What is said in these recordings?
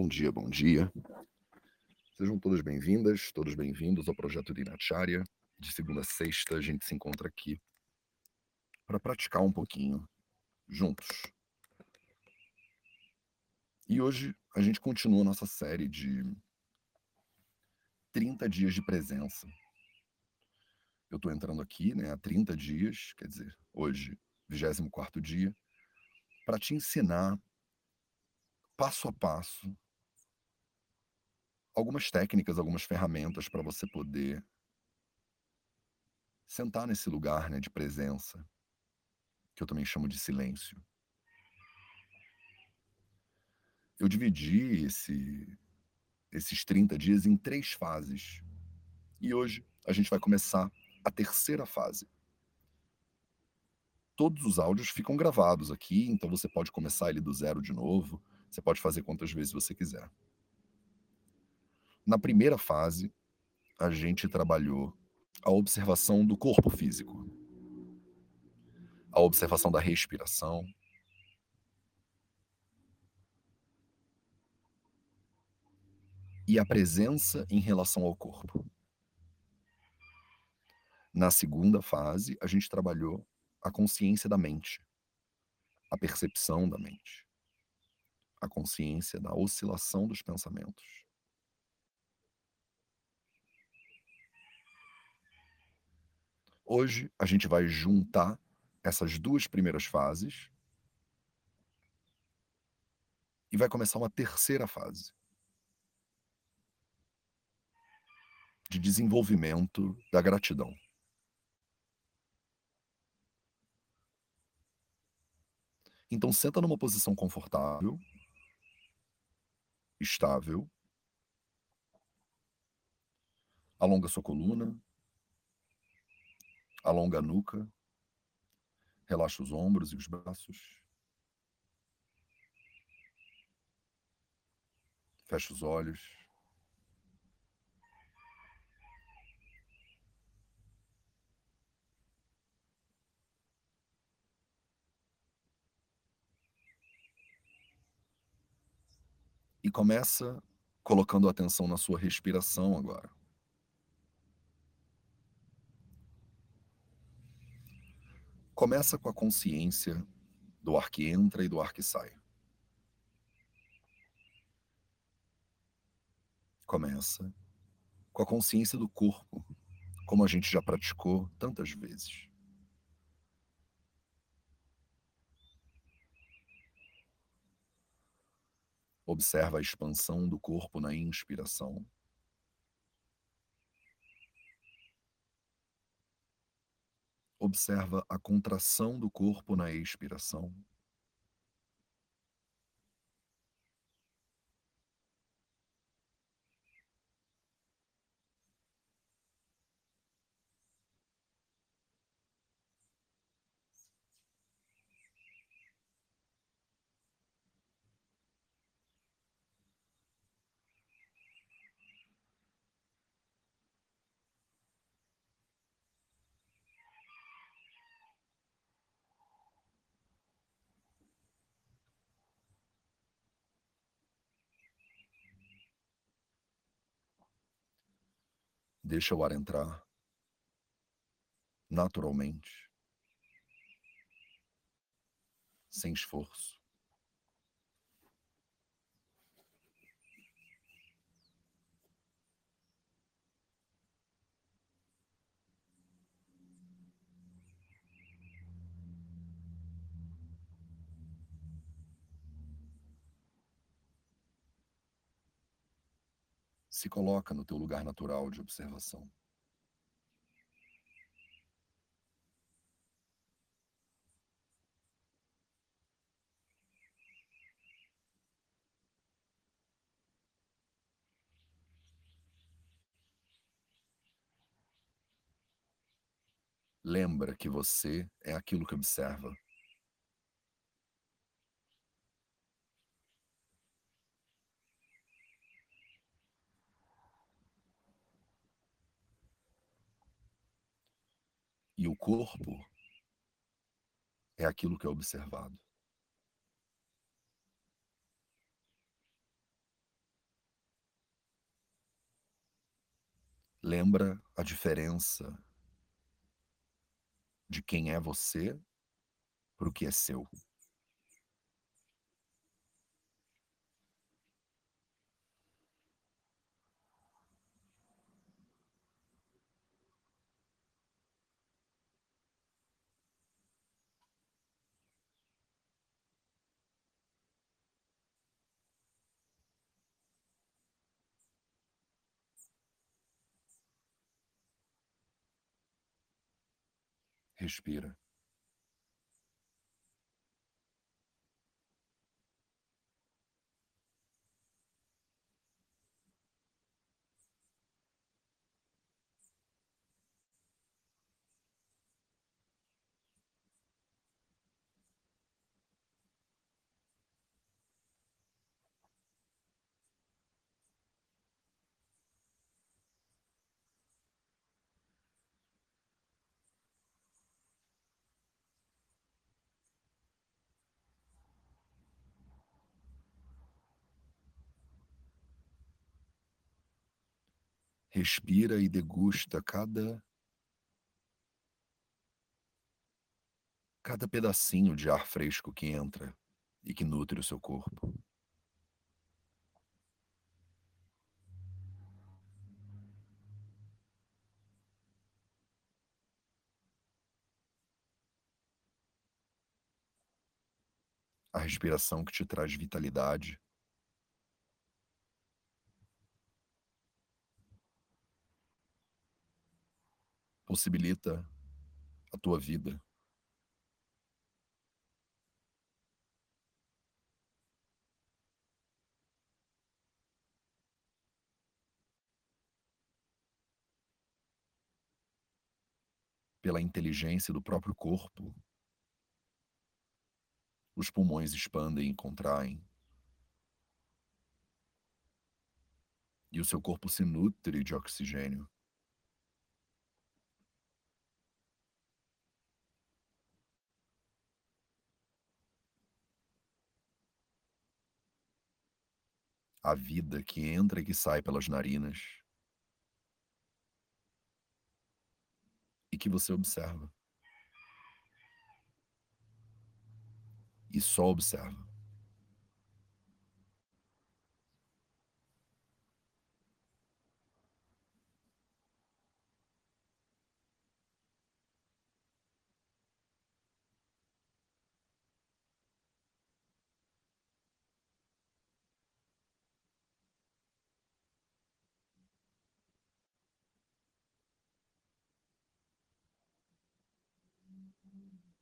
Bom dia, bom dia. Sejam todas bem-vindas, todos bem-vindos ao projeto Dinacharya. De segunda a sexta, a gente se encontra aqui para praticar um pouquinho juntos. E hoje a gente continua nossa série de 30 dias de presença. Eu estou entrando aqui né, há 30 dias, quer dizer, hoje, 24 dia, para te ensinar passo a passo algumas técnicas, algumas ferramentas para você poder sentar nesse lugar né, de presença, que eu também chamo de silêncio. Eu dividi esse, esses 30 dias em três fases. E hoje a gente vai começar a terceira fase. Todos os áudios ficam gravados aqui, então você pode começar ele do zero de novo você pode fazer quantas vezes você quiser. Na primeira fase, a gente trabalhou a observação do corpo físico, a observação da respiração, e a presença em relação ao corpo. Na segunda fase, a gente trabalhou a consciência da mente, a percepção da mente a consciência da oscilação dos pensamentos. Hoje a gente vai juntar essas duas primeiras fases e vai começar uma terceira fase de desenvolvimento da gratidão. Então senta numa posição confortável estável. Alonga sua coluna. Alonga a nuca. Relaxa os ombros e os braços. Fecha os olhos. E começa colocando atenção na sua respiração agora. Começa com a consciência do ar que entra e do ar que sai. Começa com a consciência do corpo, como a gente já praticou tantas vezes. Observa a expansão do corpo na inspiração. Observa a contração do corpo na expiração. Deixa o ar entrar naturalmente, sem esforço. Se coloca no teu lugar natural de observação. Lembra que você é aquilo que observa. E o corpo é aquilo que é observado. Lembra a diferença de quem é você para o que é seu. Respira. Respira e degusta cada cada pedacinho de ar fresco que entra e que nutre o seu corpo. A respiração que te traz vitalidade. Possibilita a tua vida. Pela inteligência do próprio corpo, os pulmões expandem e contraem. E o seu corpo se nutre de oxigênio. A vida que entra e que sai pelas narinas. E que você observa. e só observa. 嗯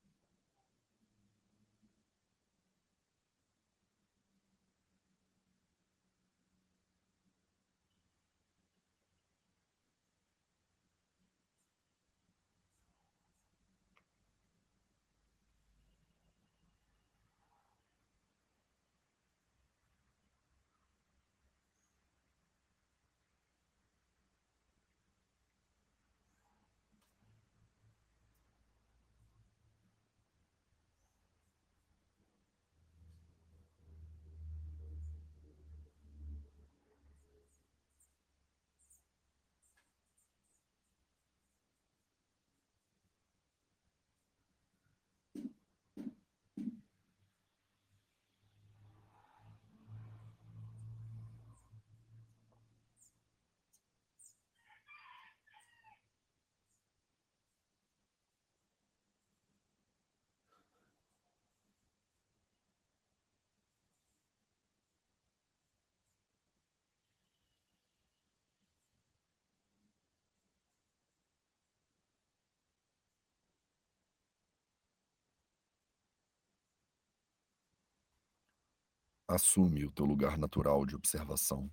Assume o teu lugar natural de observação,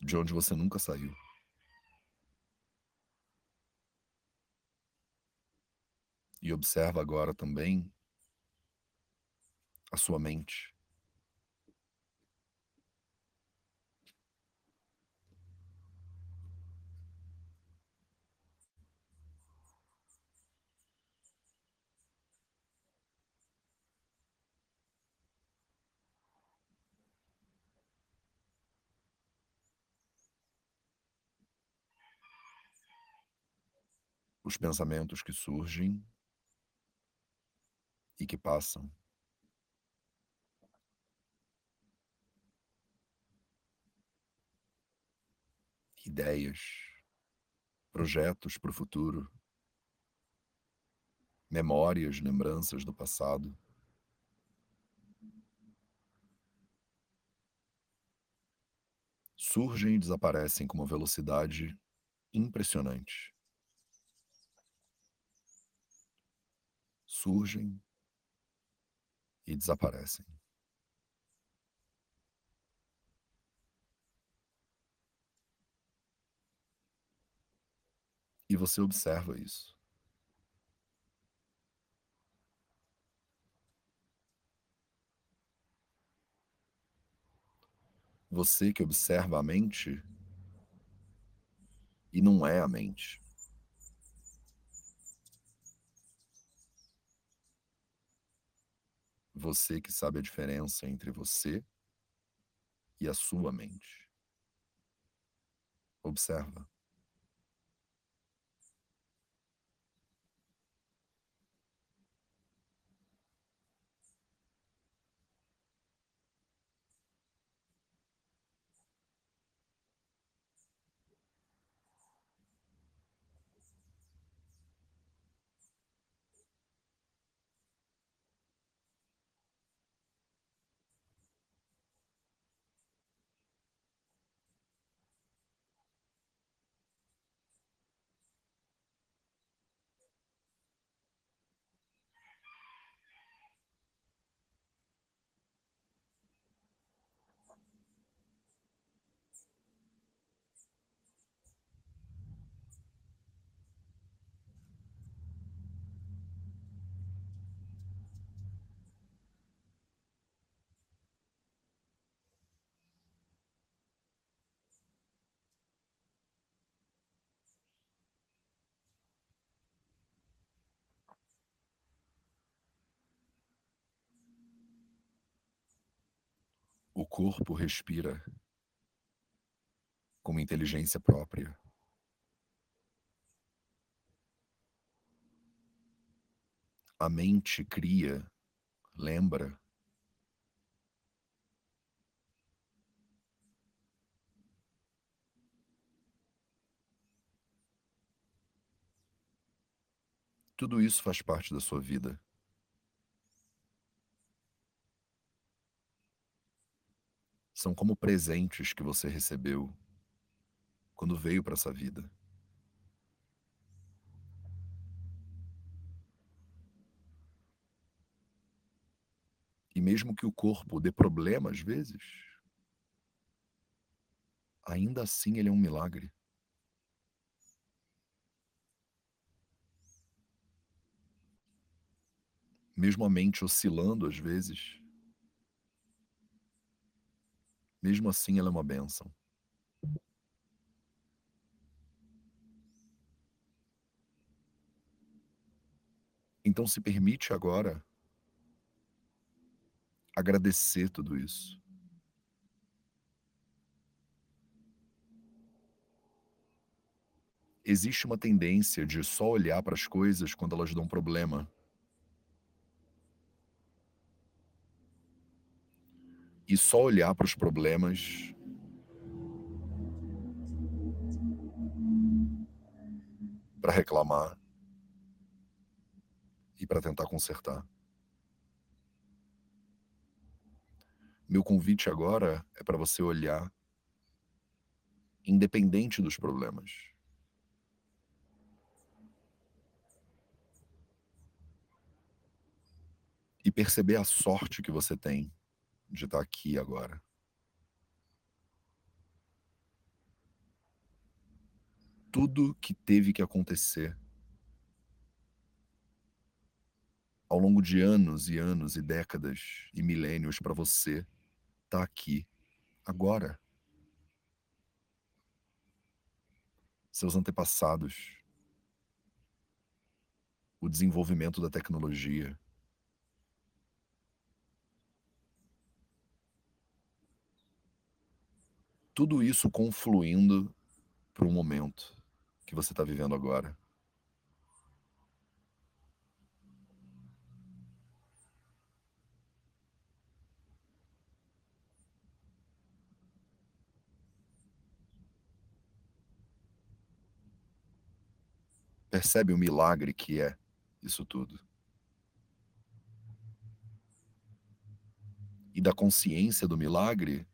de onde você nunca saiu. E observa agora também a sua mente. Os pensamentos que surgem e que passam. Ideias, projetos para o futuro, memórias, lembranças do passado. Surgem e desaparecem com uma velocidade impressionante. Surgem e desaparecem. E você observa isso. Você que observa a mente e não é a mente. Você que sabe a diferença entre você e a sua mente. Observa. Corpo respira com uma inteligência própria. A mente cria, lembra. Tudo isso faz parte da sua vida. São como presentes que você recebeu quando veio para essa vida. E mesmo que o corpo dê problema às vezes, ainda assim ele é um milagre. Mesmo a mente oscilando às vezes, Mesmo assim, ela é uma bênção. Então se permite agora agradecer tudo isso. Existe uma tendência de só olhar para as coisas quando elas dão problema. E só olhar para os problemas para reclamar e para tentar consertar. Meu convite agora é para você olhar independente dos problemas. E perceber a sorte que você tem de estar aqui agora. Tudo que teve que acontecer ao longo de anos e anos e décadas e milênios para você estar tá aqui agora. Seus antepassados, o desenvolvimento da tecnologia, tudo isso confluindo para o momento que você está vivendo agora. Percebe o milagre que é isso tudo. E da consciência do milagre,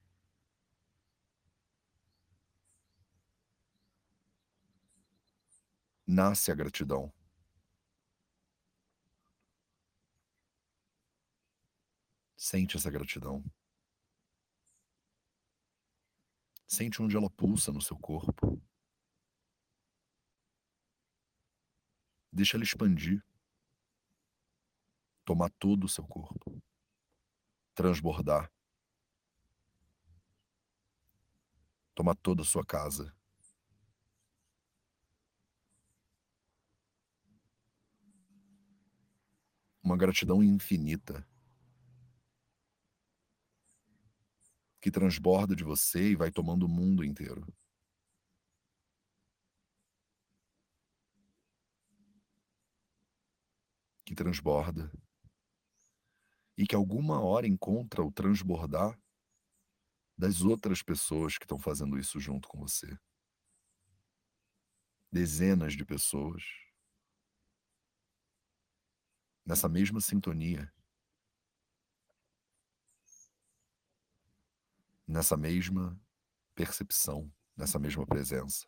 nasce a gratidão. Sente essa gratidão. Sente onde ela pulsa no seu corpo. Deixa ela expandir. Tomar todo o seu corpo. Transbordar. Tomar toda a sua casa. Uma gratidão infinita. que transborda de você e vai tomando o mundo inteiro. Que transborda e que alguma hora encontra o transbordar das outras pessoas que estão fazendo isso junto com você. Dezenas de pessoas nessa mesma sintonia. nessa mesma percepção, nessa mesma presença.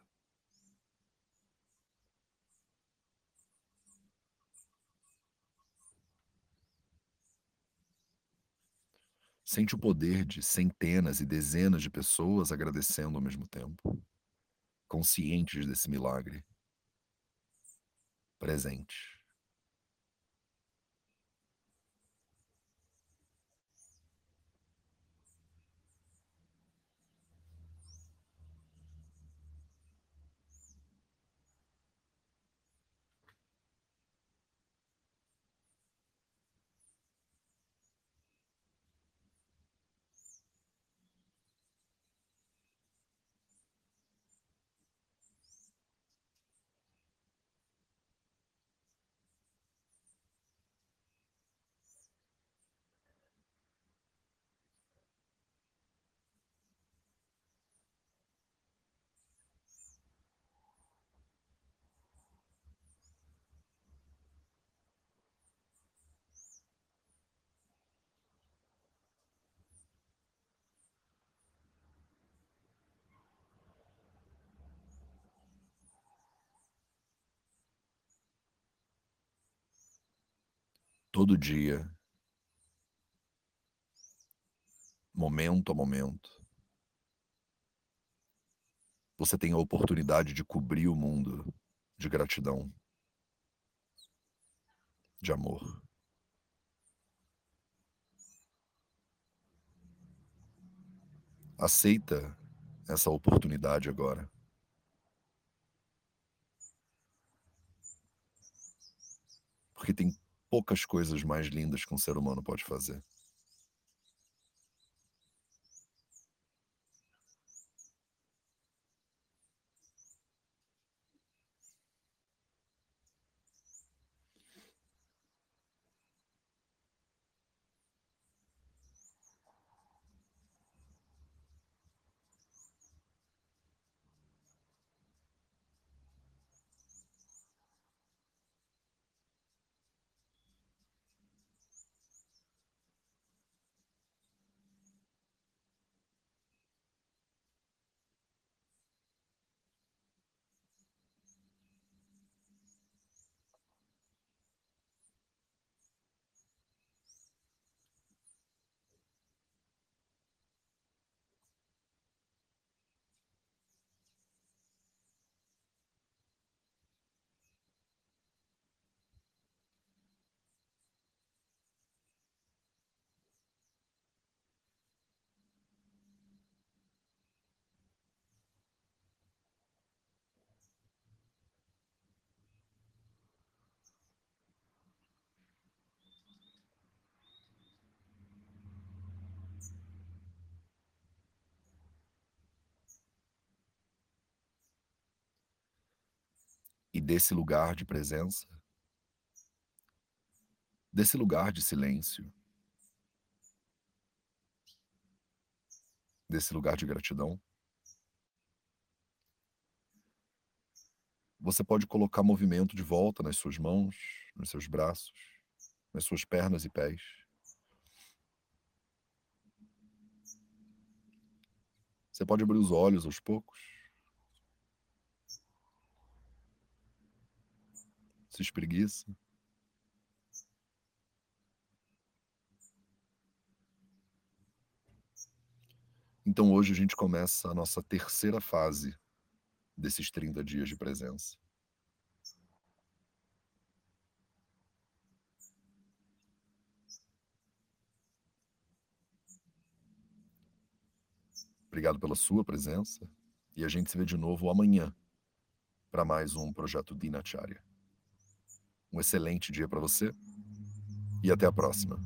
Sente o poder de centenas e dezenas de pessoas agradecendo ao mesmo tempo, conscientes desse milagre presente. Todo dia, momento a momento, você tem a oportunidade de cobrir o mundo de gratidão, de amor. Aceita essa oportunidade agora. Porque tem poucas coisas mais lindas que um ser humano pode fazer. Desse lugar de presença, desse lugar de silêncio, desse lugar de gratidão, Você pode colocar movimento de volta nas suas mãos, nos seus braços, nas suas pernas e pés. Você pode abrir os olhos aos poucos. Se espreguiça. Então hoje a gente começa a nossa terceira fase desses 30 dias de presença. Obrigado pela sua presença e a gente se vê de novo amanhã para mais um projeto Dinacharya. Um excelente dia para você e até a próxima.